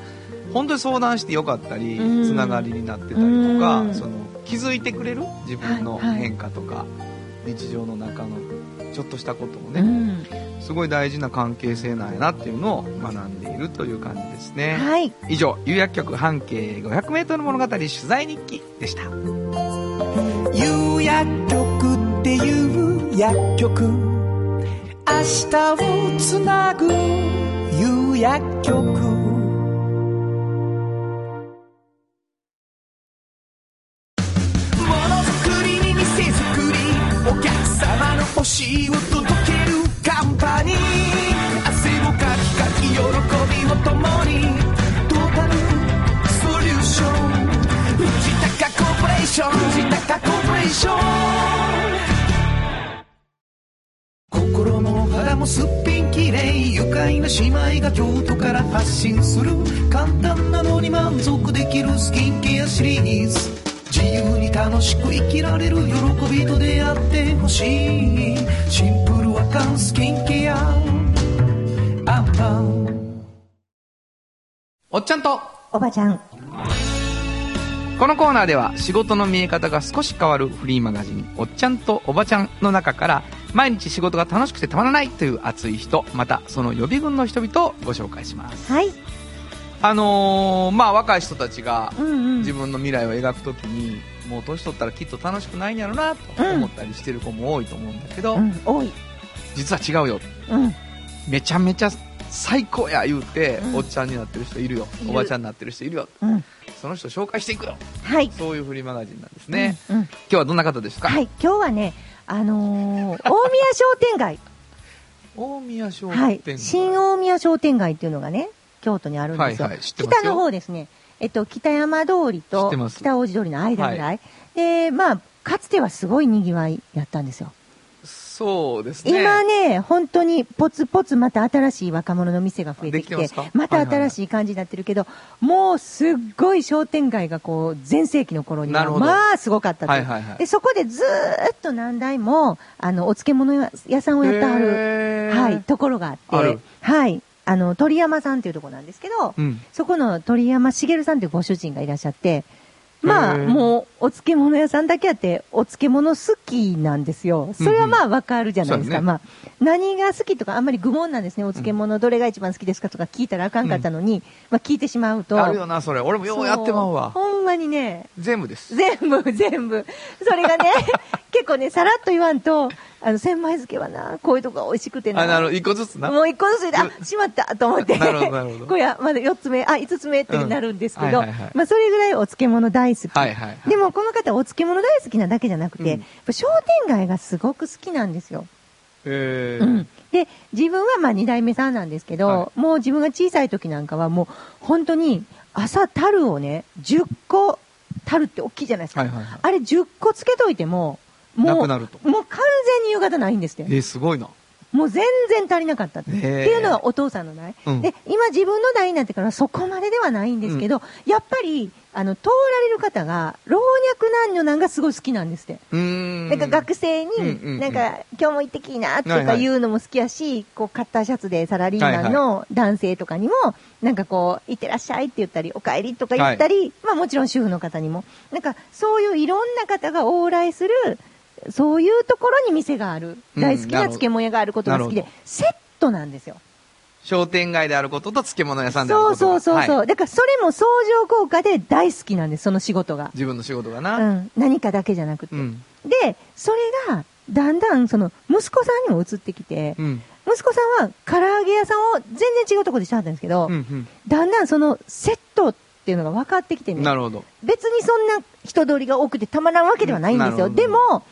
本当に相談してよかったり、うんつながりになってたりとうか、んその、気づいてくれる？自分のはいはい変化とか、日常の中のちょっとしたことをね、うんすごい大事な関係性なんやなっていうのを学んでいるという感じですね。はい。以上、有薬局半径 500m 物語取材日記でした。有薬局っていう薬局明日をつなぐ有薬局な姉妹が京都から発信する簡単なのに満足できるスキンケアシリーズ。自由に楽しく生きられる喜びと出会ってほしい。シンプルアカンスキンケア。アンパン。おっちゃんと、おばちゃん。このコーナーでは仕事の見え方が少し変わるフリーマガジン「おっちゃんとおばちゃん」の中から毎日仕事が楽しくてたまらないという熱い人またその予備軍の人々をご紹介します。はい。あのーまあ若い人たちがうんうん。自分の未来を描くときに、もう年取ったらきっと楽しくないんやろなと思ったりしてる子も多いと思うんだけど、うん多い。実は違うよ。うん。めちゃめちゃ最高や言うて、うん。おっちゃんになってる人いるよ。おばちゃんになってる人いるよ。うんその人紹介していくよはい。そういうフリーマガジンなんですね、うんうん。今日はどんな方ですか、はい。今日はねあのー大宮商店街。大宮商はい。店街、新大宮商店街っていうのがね京都にあるんですよ、はいはい。知ってますよ。北の方ですね。えっと北山通りと北大路通りの間ぐらい、はでまあかつてはすごい賑わいやったんですよそうですね。今ね、本当にポツポツまた新しい若者の店が増えてきて、ままた新しい感じになってるけど、もうすっごい商店街がこう、全盛期の頃には、まあすごかったと、はいはいはい。で、そこでずーっと何台も、あの、お漬物屋さんをやってはる、はい、ところがあって、はい、あの、鳥山さんっていうところなんですけど、うん。そこの鳥山茂さんっていうご主人がいらっしゃって、まあ、もう、お漬物屋さんだけあって、お漬物好きなんですよ。それはまあ、わかるじゃないですか。そうだねまあ、何が好きとか、あんまり愚問なんですね。お漬物どれが一番好きですかとか聞いたらあかんかったのに、まあ、聞いてしまうと。あるよなそれ俺もようやってまうわほんまにね、全部です全部、全部。それがね、結構ね、さらっと言わんと、あの、千枚漬けはな、こういうとこが美味しくてな。あなるほど一個ずつなもう一個ずつで、あ、しまったと思って。なるほどなるほど これはまだ四つ目、あ、五つ目ってなるんですけど、うんはいはいはいまあそれぐらいお漬物大好き。はいはいはいでもこの方お漬物大好きなだけじゃなくて、うん商店街がすごく好きなんですよ。へえうん。で、自分はまあ二代目さんなんですけど、はもう自分が小さい時なんかはもう本当に朝樽をね、10個、樽って大きいじゃないですか。はいはいはいあれ10個つけといても、なくなると。もう完全に夕方ないんですって。えすごいな。もう全然足りなかったって。いうのがお父さんの代、うん。で、今自分の代になってからそこまでではないんですけど、やっぱり、あの、通られる方が、老若男女なんがすごい好きなんですって。うーん。なんか学生にうんうんうん、なんか、今日も行ってきいなとはいはい。か言うのも好きやし、こう、カッターシャツでサラリーマンの男性とかにも、なんかこう、行ってらっしゃいって言ったり、お帰りとか言ったり、まあもちろん主婦の方にも、なんか、そういういろんな方が往来する、そういうところに店がある、うん大好きな漬物屋があることが好きでセットなんですよ。商店街であることと漬物屋さんであるそうことがそうそうそう。はいだからそれも相乗効果で大好きなんです、その仕事が。自分の仕事がうな、ん。何かだけじゃなくて。うんで、それが、だんだん、その、息子さんにも移ってきて、うん息子さんは唐揚げ屋さんを全然違うところでしてはったんですけど、うんだんだんそのセットっていうのが分かってきてね、うんなるほど別にそんな人通りが多くてたまらんわけではないんですよ。でも、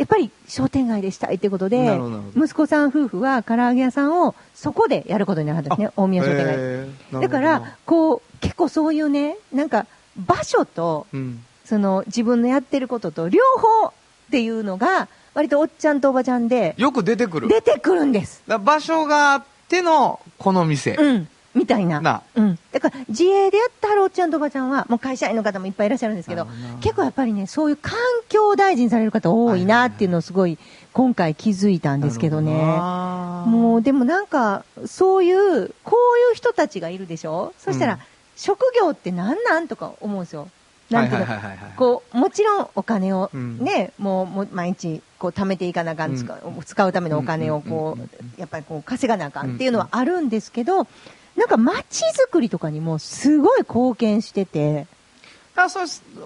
やっぱり商店街でしたいということで息子さん夫婦は唐揚げ屋さんをそこでやることになったんですね、大宮商店街。だから、こう、結構そういうね、なんか、場所と、うんその、自分のやってることと、両方っていうのが、割とおっちゃんとおばちゃんで、よく出てくる出てくるんです。だ場所があってのこの店、うん。みたいな。な。うん。だから、自営でやってはるおっちゃんとおばちゃんは、もう会社員の方もいっぱいいらっしゃるんですけど結構やっぱりね、そういう環境を大事にされる方多いなっていうのをすごい、今回気づいたんですけどね。ももう、でもなんか、そういう、こういう人たちがいるでしょ？そしたら、うん。職業って何なんとか思うんですよ。なんていうの？こう、もちろんお金をうん。ね、もうもう毎日こう貯めていかなあかん、使う使うためのお金をこうん。うん。うん。う、やっぱりこう稼がなあかんっていうのはあるんですけど、なんか街づくりとかにもすごい貢献してて、あそ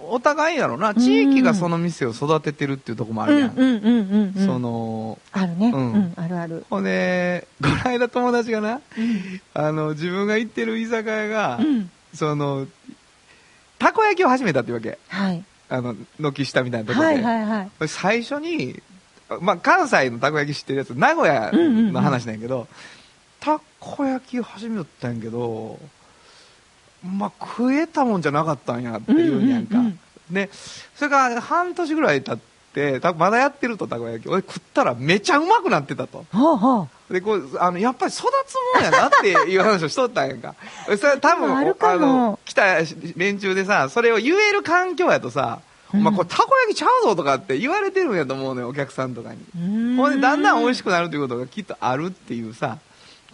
お互いやろな地域がその店を育ててるっていうところもあうんるやん、うんうんうんうん。そのあるね。ううんん、あるある。ほんでこの間友達がな、あの自分が行ってる居酒屋が、うん。そのたこ焼きを始めたっていうわけはい。あの軒下みたいなところで、はいはいはい。最初に、まあ、関西のたこ焼き知ってるやつ名古屋の話なんやけど、たこ焼きを始めよったんやけどまあ食えたもんじゃなかったんやっていうんやんか、うんうんうんでそれから半年ぐらい経ってたまだやってるとたこ焼き。俺食ったらめちゃうまくなってたと。ほうほう。でこうあのやっぱり育つもんやなっていう話をしとったんやんか。それ多分あの来た連中でさそれを言える環境やとさ、まあ、これたこ焼きちゃうぞとかって言われてるんやと思うのよお客さんとかに。ほんでだんだん美味しくなるということがきっとあるっていうさ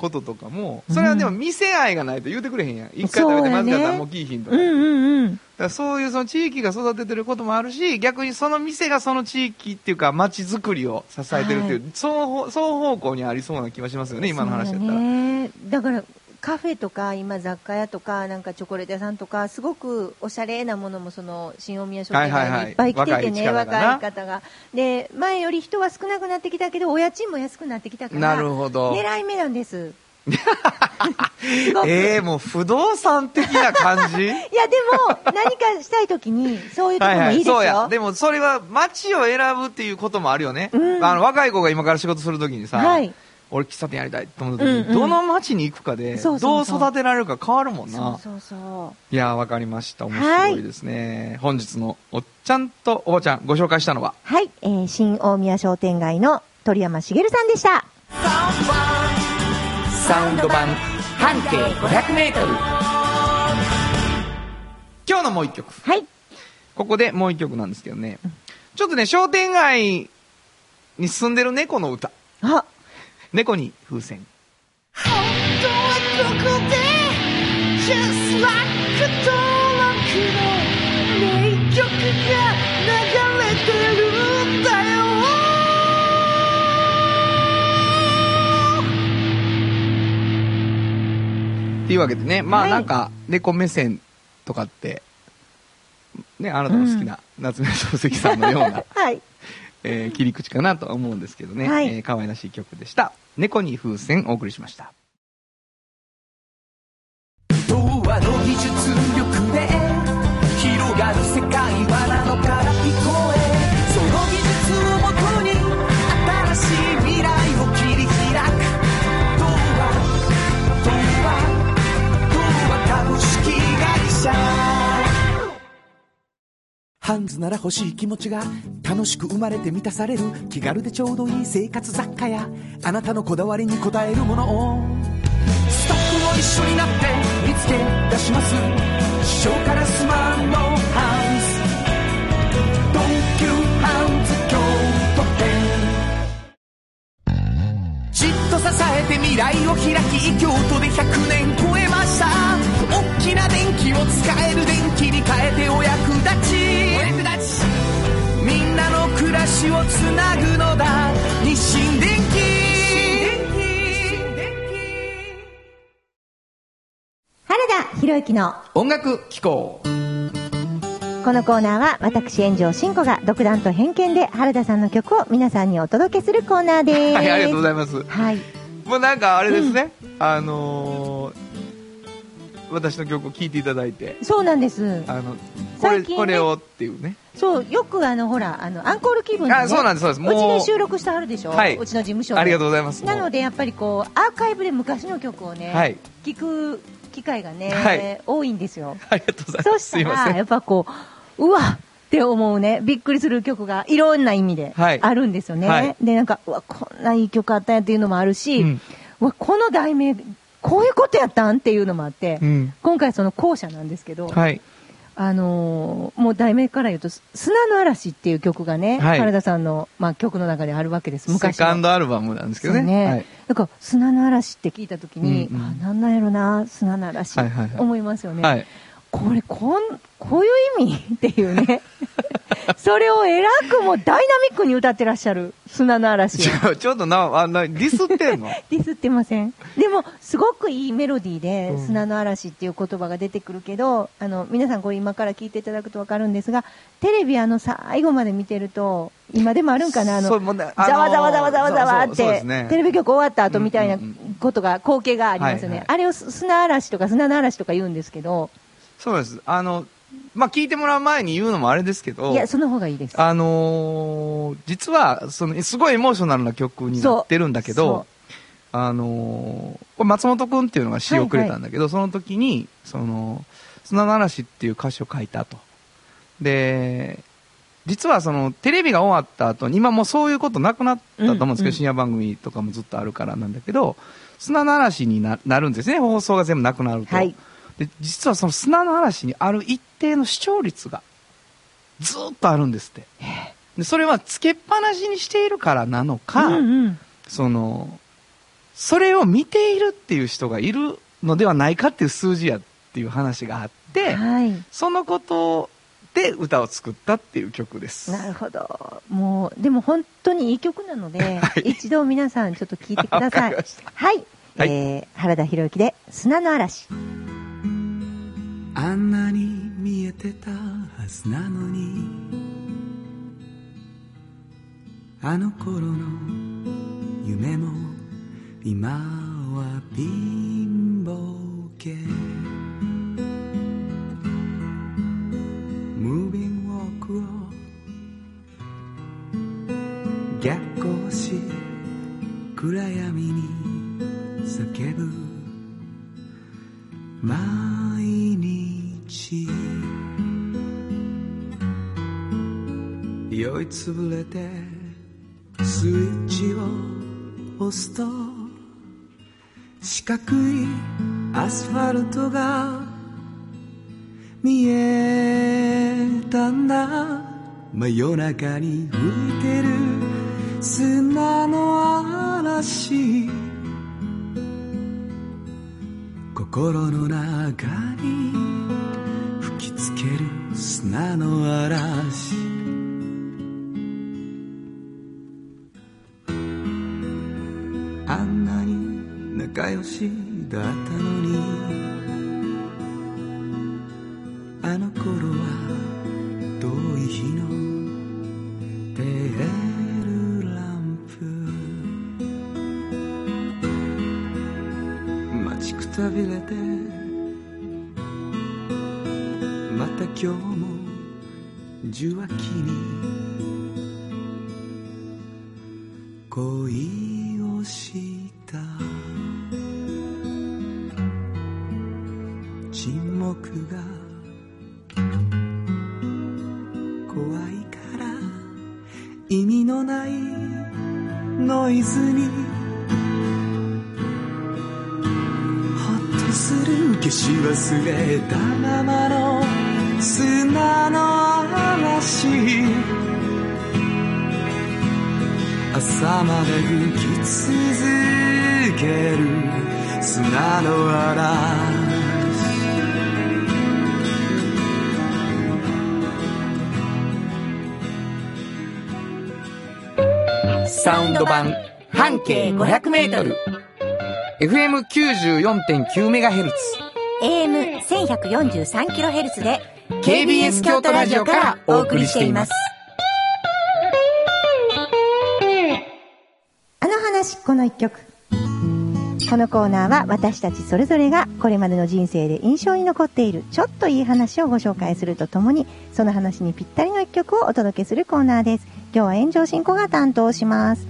こととかもそれはでも店愛がないと言うてくれへんやん。一回食べてまずかったらもうキーヒンとか,、うんうんうん。だからそういうその地域が育ててることもあるし逆にその店がその地域っていうか街づくりを支えてるっていう、双方双方向にありそうな気はしますよね今の話だったら。だから、カフェとか今雑貨屋とかなんかチョコレート屋さんとかすごくおしゃれなものもその新大宮商店街にいっぱい来ててね、はいはいはい若い方が。で前より人は少なくなってきたけどお家賃も安くなってきたからなるほど。狙い目なんです。ええもう不動産的な感じ？いやでも何かしたい時にそういうとこもいいですよ、そうや。でもそれは街を選ぶっていうこともあるよね。うん。あの若い子が今から仕事するときにさ、はい俺喫茶店やりたいと思った時に、うんうんどの街に行くかで、どう育てられるか変わるもんそうな。そうそいやー、わかりました。面白いですね。本日のおっちゃんとおばちゃんご紹介したのは、うはい、えー新大宮商店街の鳥山茂さんでしたサウンド版半径500メートル。今日のもう一曲。はいここでもう一曲なんですけどね。ちょっとね、商店街に住んでる猫の歌。あ猫に風船。っていうわけでね、まあはい。なんか、猫目線とかって、ね、あなたの好きな夏目漱石さんのような、はいえー切り口かなとは思うんですけどね、はいえー可愛らしい曲でした。猫に風船お送りしました。童話の技術力で広がる世界はなのかハンズなら欲しい気持ちが楽しく生まれて満たされる気軽でちょうどいい生活雑貨やあなたのこだわりに応えるものを。スタッフも一緒になって見つけ出します。小からスマートハウス東急ハウス京都店。じっと支えて未来を開き京都で100年超えました。大きな電気を使える電気に変えてお役立ち。博之の音楽機構。このコーナーは私炎上真子が独断と偏見で原田さんの曲を皆さんにお届けするコーナーです。はい、ありがとうございます。はい。もうなんかあれですね、あのー私の曲を聴いていただいて、そうなんです。あの、これ、最近ね。これをっていうね。そうよくあのほらあのアンコール気分で、ね、あそうなんですそうです。もううちで収録してはるでしょ、はい。うちの事務所で。ありがとうございます。なのでやっぱりこうアーカイブで昔の曲をね、はい。聞く機会がね、はい多いんですよ ありがとうございます。そした。らやっぱこううわって思うねびっくりする曲がいろんな意味ではいあるんですよね、はいでなんかうわこんないい曲あったんやっていうのもあるし、うんうわこの題名こういうことやったんっていうのもあって、うん。今回その後者なんですけど、はい。あのーもう題名から言うと「砂の嵐」っていう曲がね、はい。原田さんの、まあ、曲の中であるわけですセ昔の。カンドアルバムなんですけどそうね。はい。だから砂の嵐って聞いた時に、うんうん。あなんなんやろな砂の嵐、はいはいはい。思いますよね、はい。これこんこういう意味？っていうね。それをえらくもダイナミックに歌ってらっしゃる。砂の嵐ちをょ、ちょっとな、あ、な、ディスってんの？ディスってません。でもすごくいいメロディーでうん。砂の嵐っていう言葉が出てくるけど、あの皆さんこれ今から聞いていただくと分かるんですがテレビあの最後まで見てると今でもあるんかな？あのざわざわざわざわざわって、ね。テレビ局終わった後みたいなうんうんうんことが、光景がありますよね。はいはいあれをす砂嵐とか砂の嵐とか言うんですけど、そうです。あの、まあ、聞いてもらう前に言うのもあれですけど、いや、その方がいいです。あのー実は、その、すごいエモーショナルな曲になってるんだけど、あのーこれ松本くんっていうのが詩をくれたんだけど、その時に、その、砂の嵐っていう歌詞を書いたと。で、実はその、テレビが終わった後に、今もうそういうことなくなったと思うんですけど、うんうん深夜番組とかもずっとあるからなんだけど、砂の嵐にななるんですね、放送が全部なくなると。はいで、実はその砂の嵐にある一定の視聴率が、ずーっとあるんですって。で、それはつけっぱなしにしているからなのか、うんうん。その、それを見ているっていう人がいるのではないかっていう数字やっていう話があって、はい。そのことで歌を作ったっていう曲です。なるほど。もう、でも本当にいい曲なので、はい一度皆さんちょっと聞いてください。はい。はいえー原田博之で砂の嵐。あんなに見えてたはずなのに。あの頃の夢も今は貧乏系。ムービングウォークを逆行し暗闇に叫ぶ。毎日酔いつぶれてスイッチを押すと四角いアスファルトが見えたんだ。真夜中に浮いてる砂の嵐。心の中につける砂の嵐。あんなに仲良しだったのに。サウンド版半径500メートル FM94.9MHz AM1143kHz で KBS 京都ラジオからお送りしています。あの話、この一曲。このコーナーは私たちそれぞれがこれまでの人生で印象に残っているちょっといい話をご紹介するとともにその話にぴったりの一曲をお届けするコーナーです。今日は炎上進行が担当します。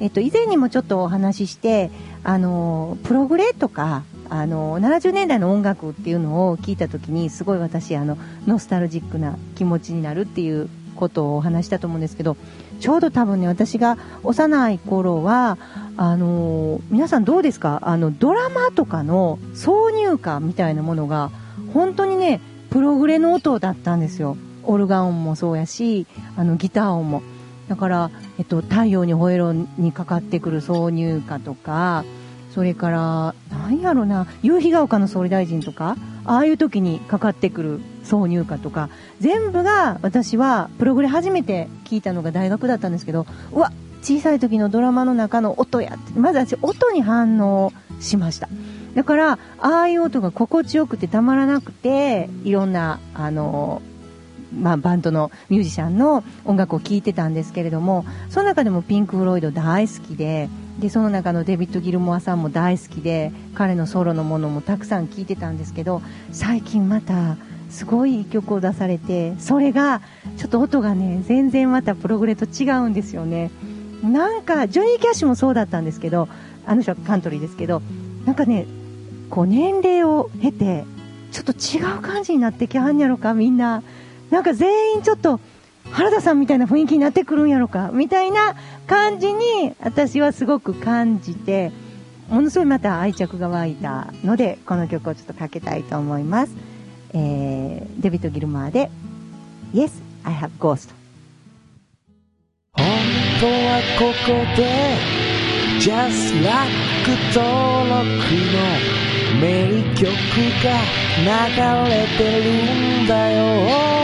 えっと、以前にもちょっとお話しして、あの、プログレとか、あの、70年代の音楽っていうのを聞いた時にすごい私、あの、ノスタルジックな気持ちになるっていうことをお話したと思うんですけど、ちょうど多分ね、私が幼い頃は、あの皆さんどうですか？あの、ドラマとかの挿入歌みたいなものが、本当にね、プログレの音だったんですよ。オルガン音もそうやし、あの、ギター音も。だから、えっと、太陽に吠えろにかかってくる挿入歌とか、それから、なんやろな、夕日が丘の総理大臣とか、ああいう時にかかってくる挿入歌とか、全部が私はプログレ初めて聞いたのが大学だったんですけど、うわ、小さい時のドラマの中の音やって、まず私音に反応しました。だから、ああいう音が心地よくてたまらなくて、いろんな、あの、まあ、バンドのミュージシャンの音楽を聴いてたんですけれども、その中でもピンク・フロイド大好きで、で、その中のデビッド・ギルモアさんも大好きで、彼のソロのものもたくさん聴いてたんですけど、最近また、すごい曲を出されて、それが、ちょっと音がね、全然またプログレと違うんですよね。なんか、ジョニー・キャッシュもそうだったんですけど、あの人はカントリーですけど、なんかね、こう年齢を経て、ちょっと違う感じになってきはんやろか、みんな。なんか全員ちょっと、原田さんみたいな雰囲気になってくるんやろか、みたいな感じに、私はすごく感じて、ものすごいまた愛着が湧いたので、この曲をちょっとかけたいと思います。えー、デビッド・ギルマーで、Yes, I have ghost. 本当はここで Just Like 登録の名曲が流れてるんだよ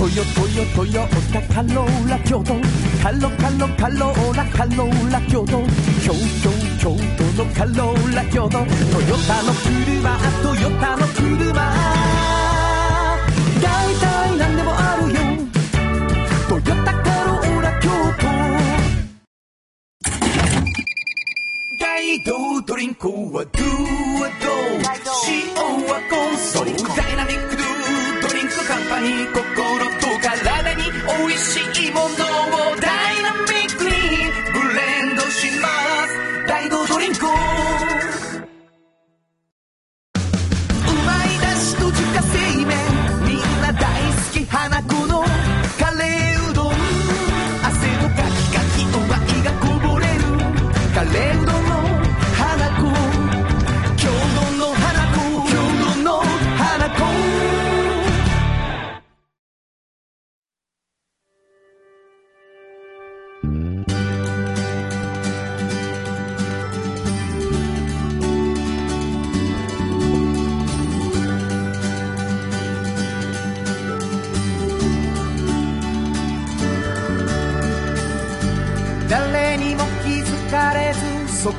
トヨトヨトヨタカローラ京都。カロカロカローラカローラ京都。京都京都のカローラ京都。トヨタの車トヨタの車。大体何でもあるよ。トヨタカローラ京都。大道ドリンクはドゥはド塩はコンソーダイナミックドゥドリンクカンパニー。心と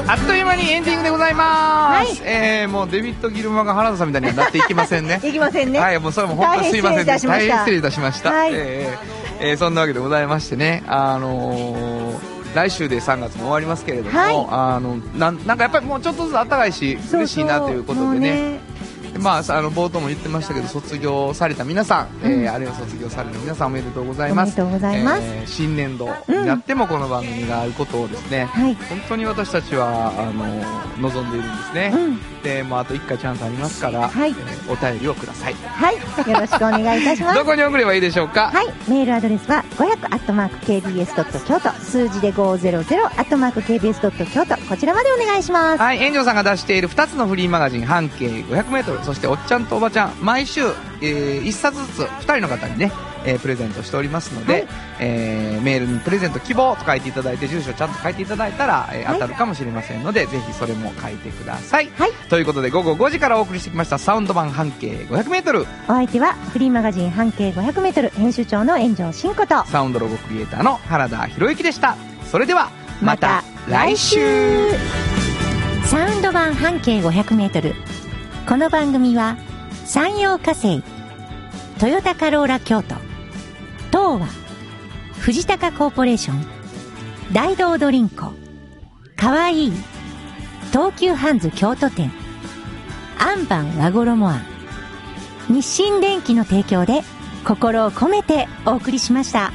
あっという間にエンディングでございます、えー、もうデビッド・ギルマが原田さんみたいにはなっていきませんね。いきませんね。はいもうそれも本当にすいません大変失礼いたしました。大変失礼いたしました、はい。えーえーそんなわけでございましてねあのー来週で3月も終わりますけれども、はい。あのなんなんかやっぱりもうちょっとずつ暖かいし嬉しいなということでねまあ、あの冒頭も言ってましたけど卒業された皆さん、えーあるいは卒業される皆さんおめでとうございます。おめでとうございます。えー新年度になってもこの番組があることをですね、はい。本当に私たちはあの望んでいるんですね、うんでもうあと1回チャンスありますから、はい。えーお便りをください。はい。よろしくお願いいたします。どこに送ればいいでしょうか、はい、メールアドレスは500 KBS 京都。数字で500 KBS 京都。こちらまでお願いします。はい、炎上さんが出している2つのフリーマガジン半径 500m そしておっちゃんとおばちゃん。毎週、え1冊ずつ2人の方にね、えープレゼントしておりますので、はい。えーメールにプレゼント希望と書いていただいて住所ちゃんと書いていただいたら、えーはい当たるかもしれませんのでぜひそれも書いてください、はい。ということで午後5時からお送りしてきました。サウンド版半径 500m お相手はフリーマガジン半径 500m 編集長の炎上真子とサウンドロゴクリエイターの原田博之でした。それではまたまた来週。サウンド版半径 500m この番組は山陽火星トヨタカローラ京都東和藤高コーポレーション大道ドリンクかわいい東急ハンズ京都店アンバン和衣あん日清電機の提供で心を込めてお送りしました。